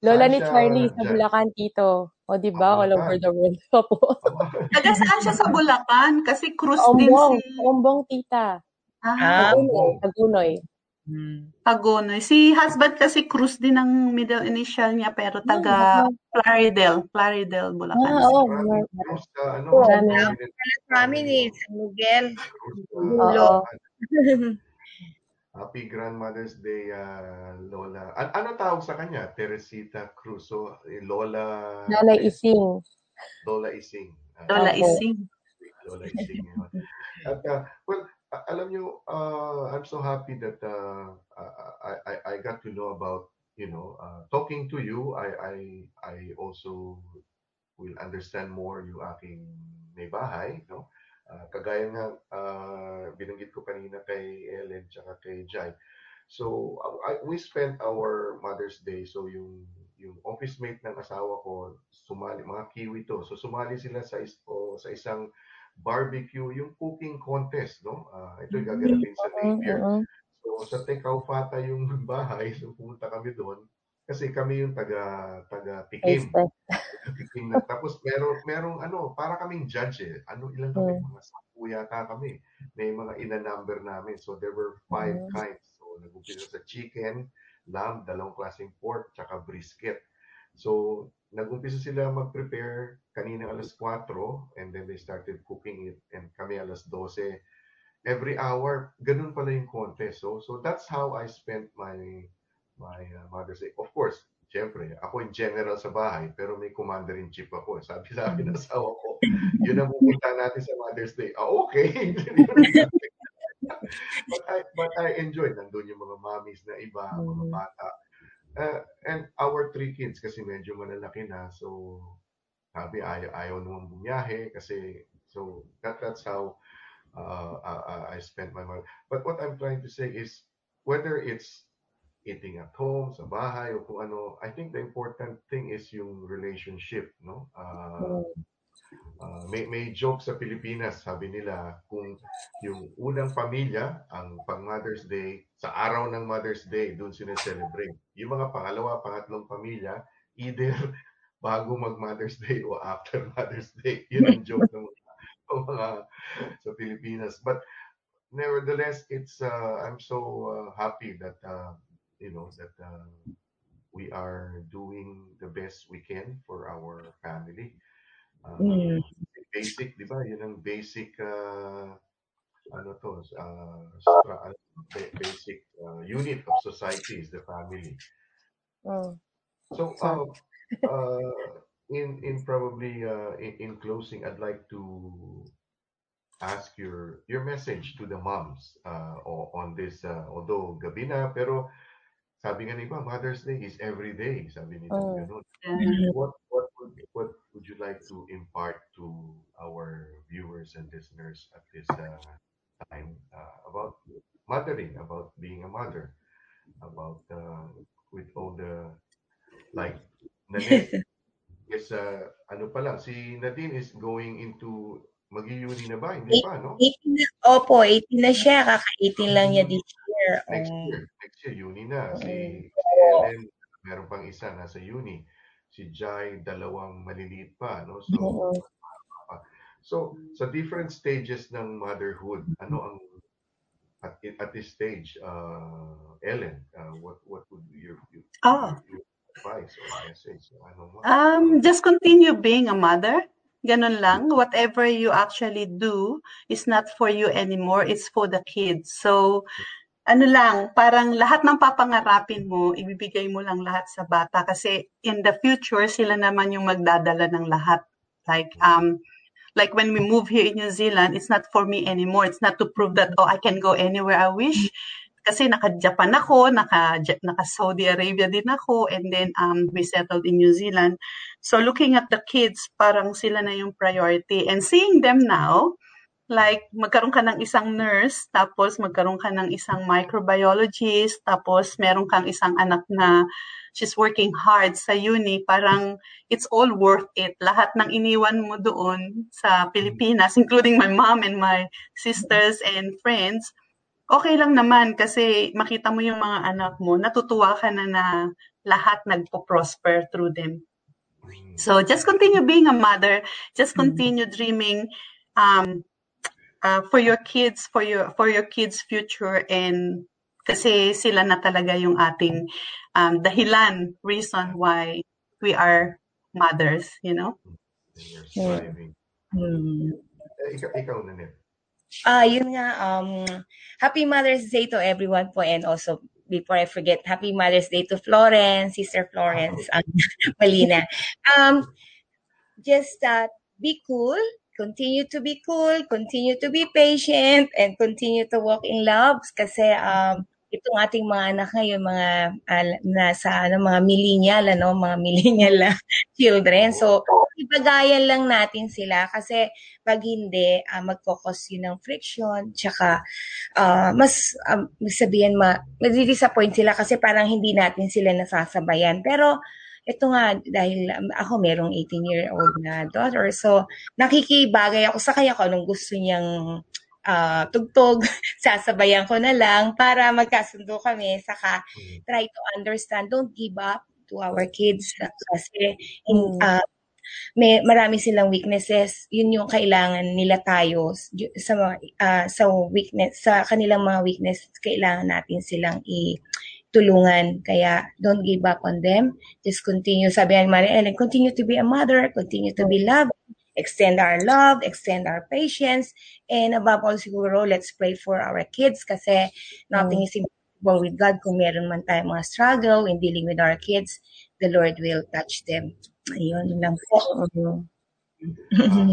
Lola ni Charlie sa? Bulacan, Tito. O, di ba? Ah, All over the world. Opo. Taga saan siya sa Bulacan? Kasi cruise din Ombong. si Ombong, tita. ah, Ah, Tagunoy. Tagunoy. Tagonoy. Si husband kasi cruise din ang middle initial niya pero taga Plaridel. Plaridel, Bulacan. Ah, oo. Cruz sa ano, prominent Family, San Miguel. Oo. Happy Grandmother's Day, ah, Lola. An ano tawag sa kanya? Teresita Cruz. So, eh, Lola... Nanay Ising. Lola Ising. Ah, Lola. Ising. Lola Ising. At, ah, well, alam nyo, uh, I'm so happy that uh, I, I, I got to know about, you know, uh, talking to you, I, I, I also will understand more yung aking may bahay, no? Ah, kagaya nga, ah, binanggit ko kanina kay Ellen tsaka kay Jai. So, I, we spent our Mother's Day, so yung yung office mate ng asawa ko, sumali, mga Kiwi to. So, sumali sila sa, is, o, sa isang barbecue, yung cooking contest, no? Ah, ito yung gaganapin sa Napier. So, sa Tekaufata yung bahay, so pumunta kami doon. Kasi kami yung taga, taga Tikim. Tikim na. Tapos meron, merong ano, para kaming judge eh. Ano, ilan kami? Mm. Mga sampu yata kami. May mga ina-number namin. So, there were five Mm. kinds. So, nag-umpisa sa chicken, lamb, dalawang klaseng pork, tsaka brisket. So, nag-umpisa sila mag-prepare kanina alas 4 and then they started cooking it and kami alas 12. Every hour, ganun pala yung contest. So, so that's how I spent my my uh, Mother's Day. Of course, Siyempre, ako in general sa bahay, pero may commander-in-chief ako. Sabi sa akin ng asawa ko, yun ang pupunta natin sa Mother's Day. Ah, okay. but, I, but I enjoy. Nandun yung mga mommies na iba, mga bata. Uh, and our three kids, kasi medyo malalaki na. So, sabi, ayaw, ayaw naman bumiyahe. Kasi, so, that, that's how uh, uh, I spent my money. But what I'm trying to say is, whether it's eating at home, sa bahay, o kung ano, I think the important thing is yung relationship, no? Uh, uh, may, may joke sa Pilipinas, sabi nila, kung yung unang pamilya, ang pang Mother's Day, sa araw ng Mother's Day, doon sila celebrate. Yung mga pangalawa, pangatlong pamilya, either bago mag Mother's Day o after Mother's Day. Yun ang joke ng mga, mga sa Pilipinas. But nevertheless, it's uh, I'm so uh, happy that uh, you know that uh, we are doing the best we can for our family. Uh, mm. Basic, di ba? Yun ang basic uh, ano to, uh, stra- basic uh, unit of society is the family. Oh. So, uh, uh, in in probably uh, in, in closing, I'd like to ask your your message to the moms uh, on this. Uh, although gabi na, pero sabi nga iba, Mother's Day is every day. Sabi nito oh. ganun. What, what, would, what would you like to impart to our viewers and listeners at this uh, time uh, about mothering, about being a mother, about uh, with all the, like, Nanette is, uh, ano pa lang, si Nadine is going into Mag-uni na ba? Hindi pa, no? 18 na, opo, 18 na siya. Kaka-18 lang niya this year. Next year. Year, uni na. Si, si Ellen, meron pang isa nasa uni. Si Jai, dalawang maliliit pa, no? So, so sa different stages ng motherhood, ano ang at, at this stage, uh, Ellen, uh, what what would your, your, oh. your advice or message? Ano? Um, just continue being a mother. Ganun lang. Whatever you actually do is not for you anymore. It's for the kids. So, ano lang, parang lahat ng papangarapin mo, ibibigay mo lang lahat sa bata kasi in the future, sila naman yung magdadala ng lahat. Like, um, like when we move here in New Zealand, it's not for me anymore. It's not to prove that, oh, I can go anywhere I wish kasi naka-Japan ako, naka, naka-Saudi Arabia din ako, and then um, we settled in New Zealand. So looking at the kids, parang sila na yung priority. And seeing them now, like magkaroon ka ng isang nurse, tapos magkaroon ka ng isang microbiologist, tapos meron kang isang anak na she's working hard sa uni, parang it's all worth it. Lahat ng iniwan mo doon sa Pilipinas, including my mom and my sisters and friends, okay lang naman kasi makita mo yung mga anak mo, natutuwa ka na na lahat nagpo-prosper through them. So just continue being a mother, just continue dreaming um, uh, for your kids, for your for your kids' future and kasi sila na talaga yung ating um, dahilan, reason why we are mothers, you know? You're Mm. Ikaw, ikaw na Ah, yun nga, um, Happy Mother's Day to everyone po and also before I forget, Happy Mother's Day to Florence, Sister Florence, ang Malina. Um, just uh, be cool, continue to be cool, continue to be patient, and continue to walk in love kasi um, itong ating mga anak ngayon, mga uh, nasa ano, mga millennial, ano, mga millennial uh, children. So, ibagayan lang natin sila kasi pag hindi, uh, magkokos yun ng friction, tsaka uh, mas, um, sabihin, ma, disappoint sila kasi parang hindi natin sila nasasabayan. Pero, ito nga, dahil um, ako merong 18-year-old na daughter, so nakikibagay ako sa kaya ko anong gusto niyang uh, tugtog, sasabayan ko na lang para magkasundo kami. Saka mm. try to understand, don't give up to our kids kasi in, uh, may marami silang weaknesses. Yun yung kailangan nila tayo sa uh, sa weakness sa kanilang mga weakness kailangan natin silang i tulungan. Kaya don't give up on them. Just continue. Sabi ni Mary Ellen, continue to be a mother, continue to be loved, extend our love, extend our patience, and above all siguro, let's pray for our kids kasi nothing is impossible with God. Kung meron man tayong mga struggle in dealing with our kids, the Lord will touch them. Ayun lang po.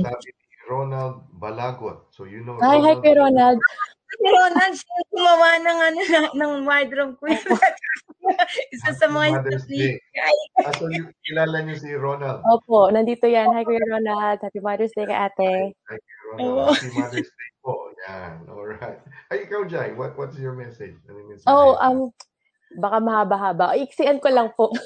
Sabi ni Ronald Balagot. So you know Hi, hi Ronald kay Ronald. Si Ronald, siya yung gumawa ng, ano, ng, wardrobe queen. Isa sa mga Mother's Day. Ah, so you, kilala niyo si Ronald. Opo, nandito yan. Hi, Kuya Ronald. Happy Mother's Day kay ate. Hi, Ronald. Happy Mother's Day po. Yan. Alright. Ay, ikaw, Jai. What, what's your message? Ano yung mensahe? Oh, um, baka mahaba-haba. Iksian ko lang po.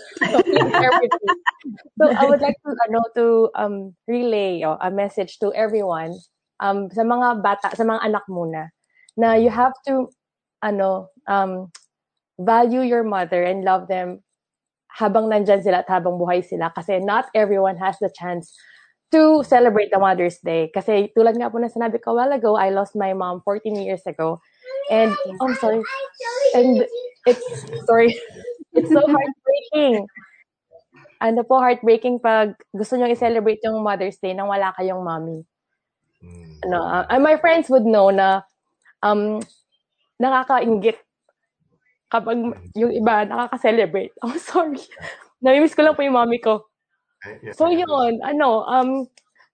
So, I would like to, ano, to um, relay oh, a message to everyone, um, sa mga bata, sa mga anak muna, na you have to, ano, um, value your mother and love them habang nandyan sila at habang buhay sila. Kasi not everyone has the chance to celebrate the Mother's Day. Kasi tulad nga po na sinabi ko a while ago, I lost my mom 14 years ago. And, oh, I'm sorry. And it's, sorry, it's so heartbreaking. Ano po, heartbreaking pag gusto nyo i-celebrate yung Mother's Day nang wala kayong mommy. Mm. Ano, uh, and my friends would know na um, nakakaingit kapag yung iba nakaka-celebrate. I'm sorry. Namimiss ko lang po yung mommy ko. So yun, ano, um,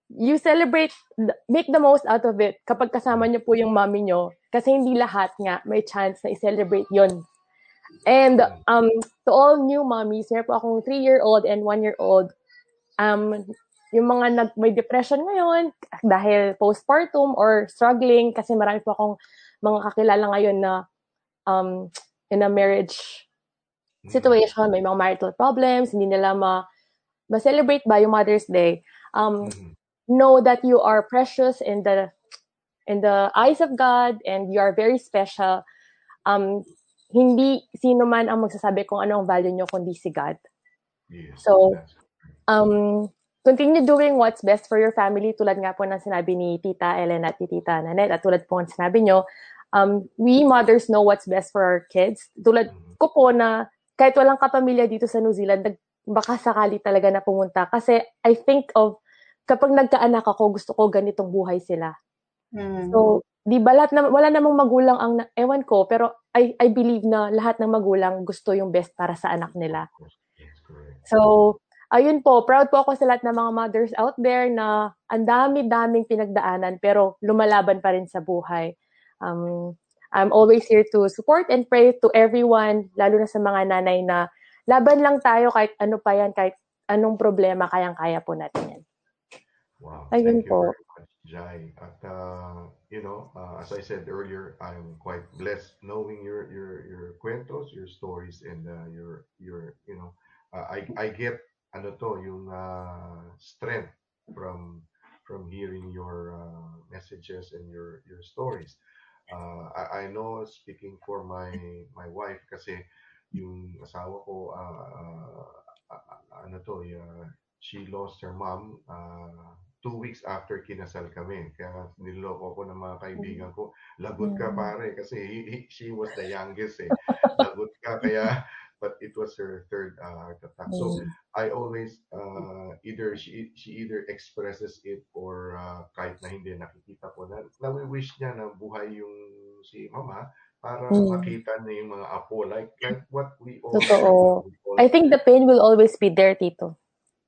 you celebrate, make the most out of it kapag kasama niyo po yung mommy niyo. Kasi hindi lahat nga may chance na i-celebrate yon. And um, to all new mommies, meron po akong 3-year-old and 1-year-old, um, yung mga nag, may depression ngayon dahil postpartum or struggling kasi marami po akong mga kakilala ngayon na um, in a marriage situation, may mga marital problems, hindi nila ma, ma-celebrate ba yung Mother's Day. Um, know that you are precious in the in the eyes of God and you are very special. Um, hindi sino man ang magsasabi kung ano ang value nyo kundi si God. Yes, So, um, continue doing what's best for your family tulad nga po ng sinabi ni Tita Ellen at ni Tita Nanette at tulad po ng sinabi nyo, um, we mothers know what's best for our kids. Tulad ko po na kahit walang kapamilya dito sa New Zealand, nag, baka sakali talaga na pumunta. Kasi I think of, kapag nagkaanak ako, gusto ko ganitong buhay sila. Mm. So, di ba lahat na, wala namang magulang ang, ewan ko, pero I, I believe na lahat ng magulang gusto yung best para sa anak nila. So, ayun po, proud po ako sa lahat ng mga mothers out there na ang dami-daming pinagdaanan pero lumalaban pa rin sa buhay. Um, I'm always here to support and pray to everyone, lalo na sa mga nanay na laban lang tayo kahit ano pa yan, kahit anong problema, kayang-kaya po natin yan. Wow. Ayun Thank you po. very much, Jai. At, uh, you know, uh, as I said earlier, I'm quite blessed knowing your, your, your cuentos, your stories, and uh, your, your, you know, uh, I, I get, ano to, yung uh, strength from, from hearing your uh, messages and your, your stories. Uh, I, I know speaking for my, my wife kasi yung asawa ko, uh, uh, ano to, uh, she lost her mom uh, two weeks after kinasal kami. Kaya niloko ko ng mga kaibigan ko, lagot ka pare kasi he, he- she was the youngest eh. Lagot ka kaya but it was her third uh, heart attack. So I always uh, either she she either expresses it or uh, kahit na hindi nakikita ko na nawi-wish niya na buhay yung si mama para Mm. makita niya yung mga apo like like what we all Totoo. we all I think the pain will always be there, Tito.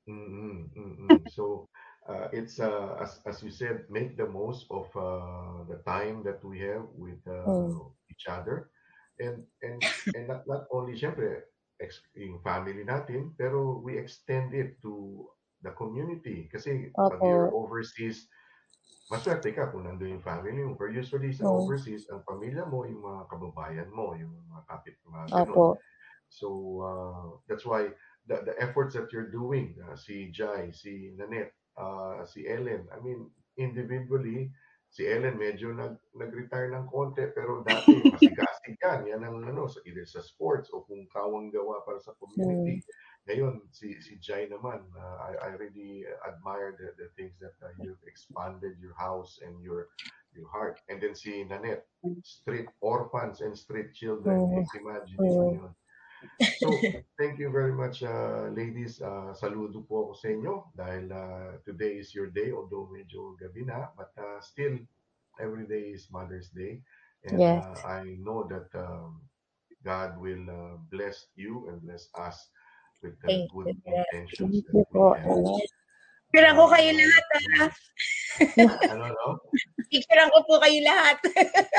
Mm-mm, mm-mm. So uh, it's uh, as as you said, make the most of uh, the time that we have with uh, Mm. each other, and and and not, not only syempre yung family natin, pero we extend it to the community. Kasi pag Opo. you're overseas, maswerte ka kung nandun yung family mo. Pero usually sa Mm. overseas, ang pamilya mo, yung mga kababayan mo, yung mga kapit, mga ganun. Opo. So uh, that's why the, the efforts that you're doing, uh, si Jai, si Nanette, uh, si Ellen, I mean, individually, si Ellen medyo nag, nag-retire ng konti, pero dati masigasig yan. Yan ang ano, sa, either sa sports o kung kawang gawa para sa community. Ngayon, si, si Jai naman, uh, I, I really admire the, the things that uh, you've expanded your house and your your heart. And then si Nanette, street orphans and street children. Mm. Imagine mo Mm. yun. So, thank you very much, uh, ladies. Uh, saludo po ako sa inyo dahil uh, today is your day, although medyo gabi na, but uh, still, every day is Mother's Day. And Yes. uh, I know that um, God will uh, bless you and bless us with the Thank good you, intentions Thank that you we po. have. Ko kayo lahat, ha? Ano, no? Picturean ko po kayo lahat.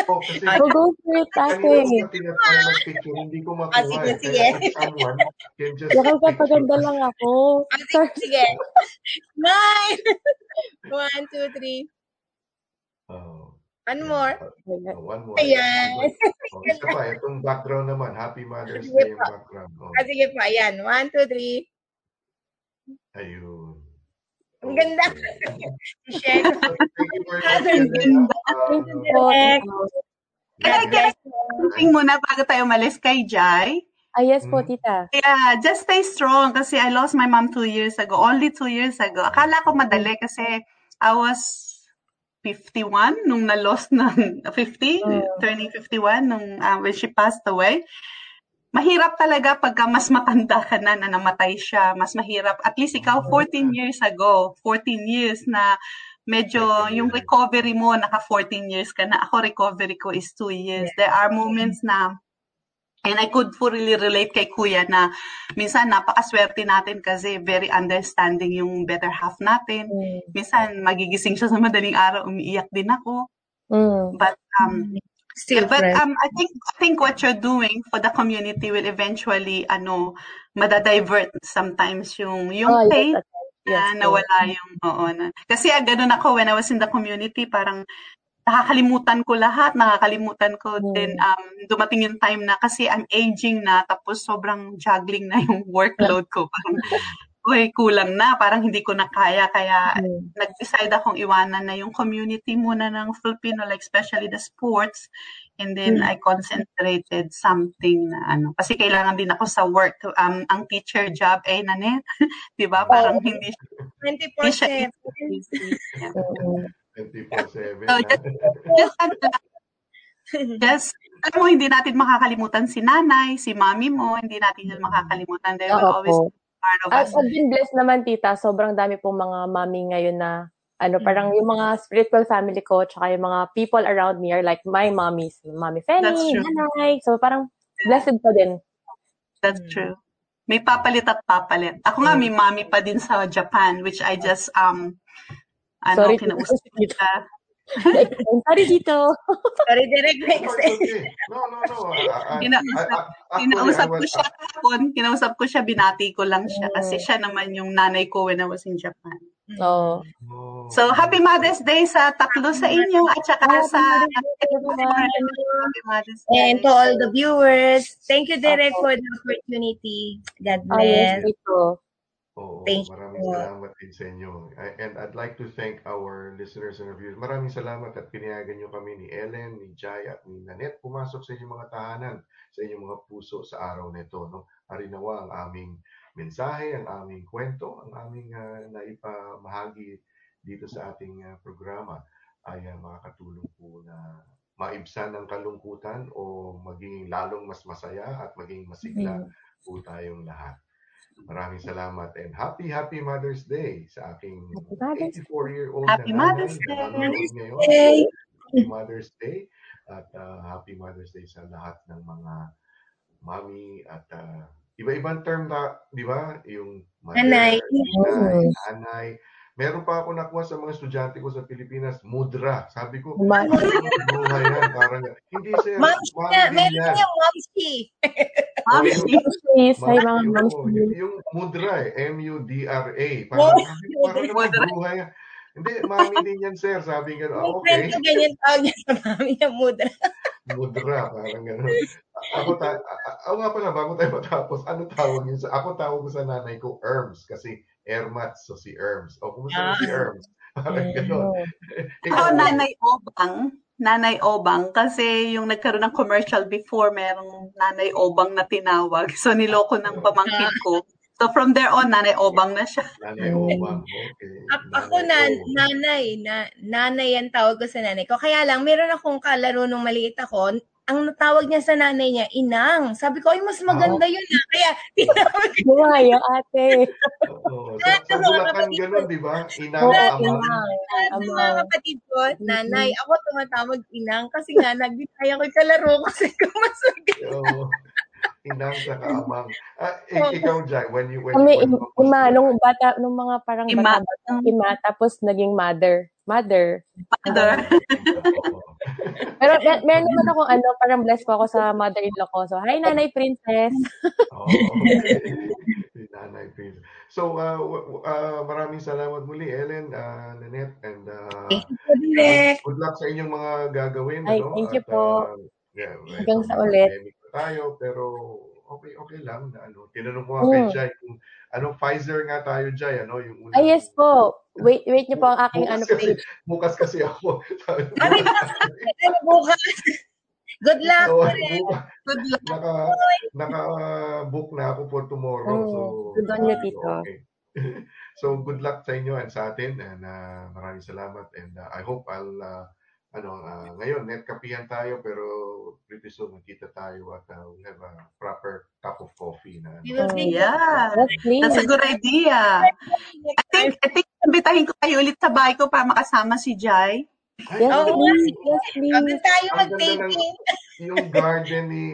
Oh, kasi So go for it, kanina ate. ko pa tinatry mag-picture, hindi ko Ah, makuha sige, eh. sige. Kaya if someone can just picture lang ako. Ah, sige, Sorry. sige. Nine! One, two, three. Oh, One more. Uh, one more. Ayan. Oh, isa pa, itong background naman. Happy Mother's Sige Day yung background. Oh, Ah, sige po. Ayan. One, two, three. ayun. Ang ganda. Ko. Thank you much, Ang ganda. Thank you something muna bago tayo umalis kay Jai? Ah, yes po, mm, tita. Yeah, just stay strong kasi I lost my mom two years ago. Only two years ago. Akala ko madali kasi I was 51 nung na-lost ng 50, Mm. turning 51 nung uh, when she passed away. Mahirap talaga pagka mas matanda ka na na namatay siya. Mas mahirap. At least ikaw 14 years ago, 14 years na medyo yung recovery mo, naka 14 years ka na. Ako recovery ko is 2 years. There are moments na And I could fully relate kay Kuya na minsan napakaswerte natin kasi very understanding yung better half natin. Mm. Minsan magigising siya sa madaling araw, umiiyak din ako. Mm. But um Still but friends. um I think I think what you're doing for the community will eventually ano madadivert sometimes yung yung Oh, yes, pain ate. na Yes po. nawala yung oo na. Kasi ah, ganun ako when I was in the community parang nakakalimutan ko lahat, nakakalimutan ko din Mm. um dumating yung time na kasi I'm aging na tapos sobrang juggling na yung workload ko. Parang uy, kulang na, parang hindi ko na kaya kaya Mm. nag-decide akong iwanan na yung community muna ng Filipino like especially the sports and then Mm. I concentrated something na ano kasi kailangan din ako sa work um ang teacher job eh nanet 'di ba parang Oo. hindi hindi 24-7. siya easy. Yeah. Mm. 24-7 So just just ano just alam mo hindi natin makakalimutan si nanay, si mami mo, hindi natin yun makakalimutan. They will always po. be part of At us. I've been blessed naman, tita. Sobrang dami pong mga mami ngayon na ano, parang Mm. yung mga spiritual family ko, tsaka yung mga people around me are like my mommies. Mami That's Fanny, nanay. So parang blessed pa din. That's Mm. true. May papalit at papalit. Ako nga, Mm. may mami pa din sa Japan, which I just, um, ano, Sorry, kinausap I'm sorry dito. Sorry. Oh, Next. it's okay. No, no, no. I, I, I, Kinausap, I, I kinausap ko siya kahapon, kinausap ko siya, binati ko lang siya kasi Mm. siya naman yung nanay ko when I was in Japan. Oo. oh, So, Happy Mother's Day sa tatlo sa inyo at saka Happy sa. And to all the viewers, thank you, Direk, Opo. for the opportunity. God Oh, bless. Oo, Thank you maraming po. salamat din sa inyo. I- And I'd like to thank our listeners and viewers. Maraming salamat at pinayagan nyo kami ni Ellen, ni Jai at ni Nanette pumasok sa inyong mga tahanan, sa inyong mga puso sa araw nito. No? Arinawa ang aming mensahe, ang aming kwento, ang aming uh, naipamahagi dito sa ating ah, programa ay ah, makakatulong po na maibsan ang kalungkutan o maging lalong mas masaya at maging masigla Mm. po tayong lahat. Maraming salamat and happy, happy Mother's Day sa aking Happy Mother's 84-year-old Happy na Mother's Day. nanonood ngayon. Day. Happy Mother's Day at uh, happy Mother's Day sa lahat ng mga mami at uh, iba-ibang term na, di ba? Yung mother, Nanay. nanay, nanay. Meron pa ako nakuha sa mga estudyante ko sa Pilipinas, mudra. Sabi ko, Ma- ano yan? Parang, hindi sir, na. din Meron yan. yung Mamsi. Mami, Oh, Please, hi mga y- yung mudra eh, M-U-D-R-A. Oh, Parang, ko, parang naman yan. Hindi, mami din yan, sir. Sabi nga, ah, Yung friend okay. ko, ganyan tawag niya sa mami niya, mudra. Mudra, parang gano'n. Ako, ta ako nga pala, bago tayo matapos, ano tawag yun? Sa, ako tawag ko sa nanay ko, Erms, kasi Ermats, so si Erms. O, kumusta mo si Ah. Erms? Parang gano'n. Ako, Nanay Obang. Nanay Obang. Kasi yung nagkaroon ng commercial before, merong Nanay Obang na tinawag. So, niloko ng pamangkin ko. So, from there on, Nanay Obang na siya. nanay. Obang. Okay. A- ako na, Nanay na, nanay yan tawag ko sa nanay ko. Kaya lang, meron akong kalaro nung maliit ako. Ang natawag niya sa nanay niya, inang. Sabi ko, ay, mas maganda yun ah. Kaya, tinawag ko. Buhay ang ate. Oo. Sa, Bulacan, ganun, di ba? Inang, ama. Sa mga kapatid ko, nanay, ako tumatawag inang kasi nga, nagbitaya ko yung kalaro kasi ko mas maganda. Oo. Inang sa kaamang. Ah, ik- ikaw, Jai, when you, when Kami, you, when im- ima, nung bata, nung mga parang Ima. bata, ima, tapos naging mother. Mother. Mother. Oo. Pero mer- meron naman akong ano, parang blessed po ako sa mother-in-law ko. So, hi, Nanay Princess. Oo, okay. Nanay Prince. So, uh, uh, maraming salamat muli, Ellen, uh, Nanette, and uh, Direk. good luck sa inyong mga gagawin. Ay, ano? thank you At, po. uh, yeah, right, Hanggang sa ulit. tayo, pero okay, okay lang. Na, ano, tinanong ko nga kay Mm. Jai kung ano, Pfizer nga tayo, Jai, ano, yung unang... Ay, yes po. Wait, wait niyo po ang aking bukas ano kasi, page. bukas kasi ako. Ano bukas? Good luck. Bukas. Good luck. naka naka-book na ako for tomorrow. Mm, so, good on you, Tito. okay. so, good luck sa inyo and sa atin and uh, maraming salamat and uh, I hope I'll uh, ano uh, ngayon net kapihan tayo pero pretty soon magkita tayo at uh, we'll have a proper cup of coffee na Mm. take Yeah. That's a good idea. I think, I think, imbitahin ko kayo ulit sa bahay ko para makasama si Jai. Yes, Oo, please. Yes, please. Agad tayo mag-taping. yung garden ni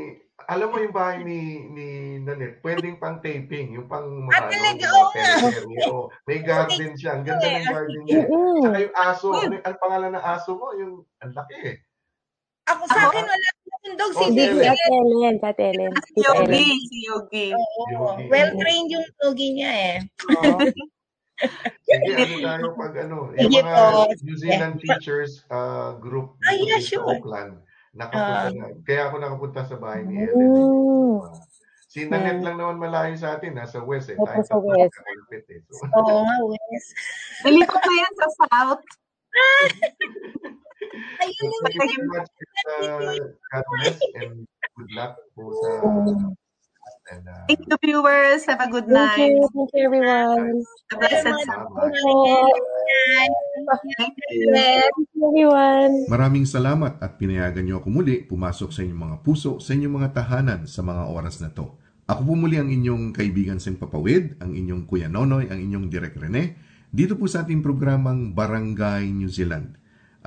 alam mo yung bahay ni ni Nanette, pwedeng pang taping, yung pang Ah, mga, talaga? ano, Oo mga nga. oo. May garden siya. Ang ganda ng garden niya. Saka yung aso, ano, ang pangalan ng aso mo, yung ang laki eh. Ako sa akin, wala akong dog. Si Oh, Hindi, si Ellen. Ate Ellen. Si Ate Ellen. Si Ellen. Yogi, si Yogi. Oo. Yogi. Well-trained yung togi niya eh. Oo. Sige, ano tayo pag ano, yung Sige mga po. New Zealand teachers uh, group Ah, dito yeah, sa sure. Oakland, nakapunta Ah. na. Kaya ako nakapunta sa bahay ni Ellen. Mm. Si Nanette lang naman malayo sa atin, nasa west eh. Opo, Tayo sa west. magkakalapit eh. So, Oo nga, Wes. Nalipat na yan sa South. Ayun yung Thank you so much. Uh, God bless and good luck po sa and uh, Thank you, viewers. Have a good Thank night. you. Thank you, everyone. A blessed. Thank. Thank everyone. Maraming salamat at pinayagan niyo ako muli pumasok sa inyong mga puso, sa inyong mga tahanan sa mga oras na to. Ako po muli ang inyong kaibigan sa Papawid, ang inyong Kuya Nonoy, ang inyong Direk Rene, dito po sa ating programang Barangay New Zealand.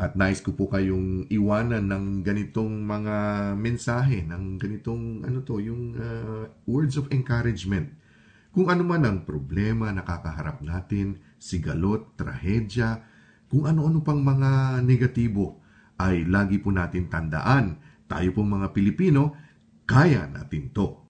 At nais ko po kayong iwanan ng ganitong mga mensahe, ng ganitong ano to, yung uh, words of encouragement. Kung ano man ang problema na kakaharap natin, sigalot, trahedya, kung ano-ano pang mga negatibo, ay lagi po natin tandaan, tayo pong mga Pilipino, kaya natin to.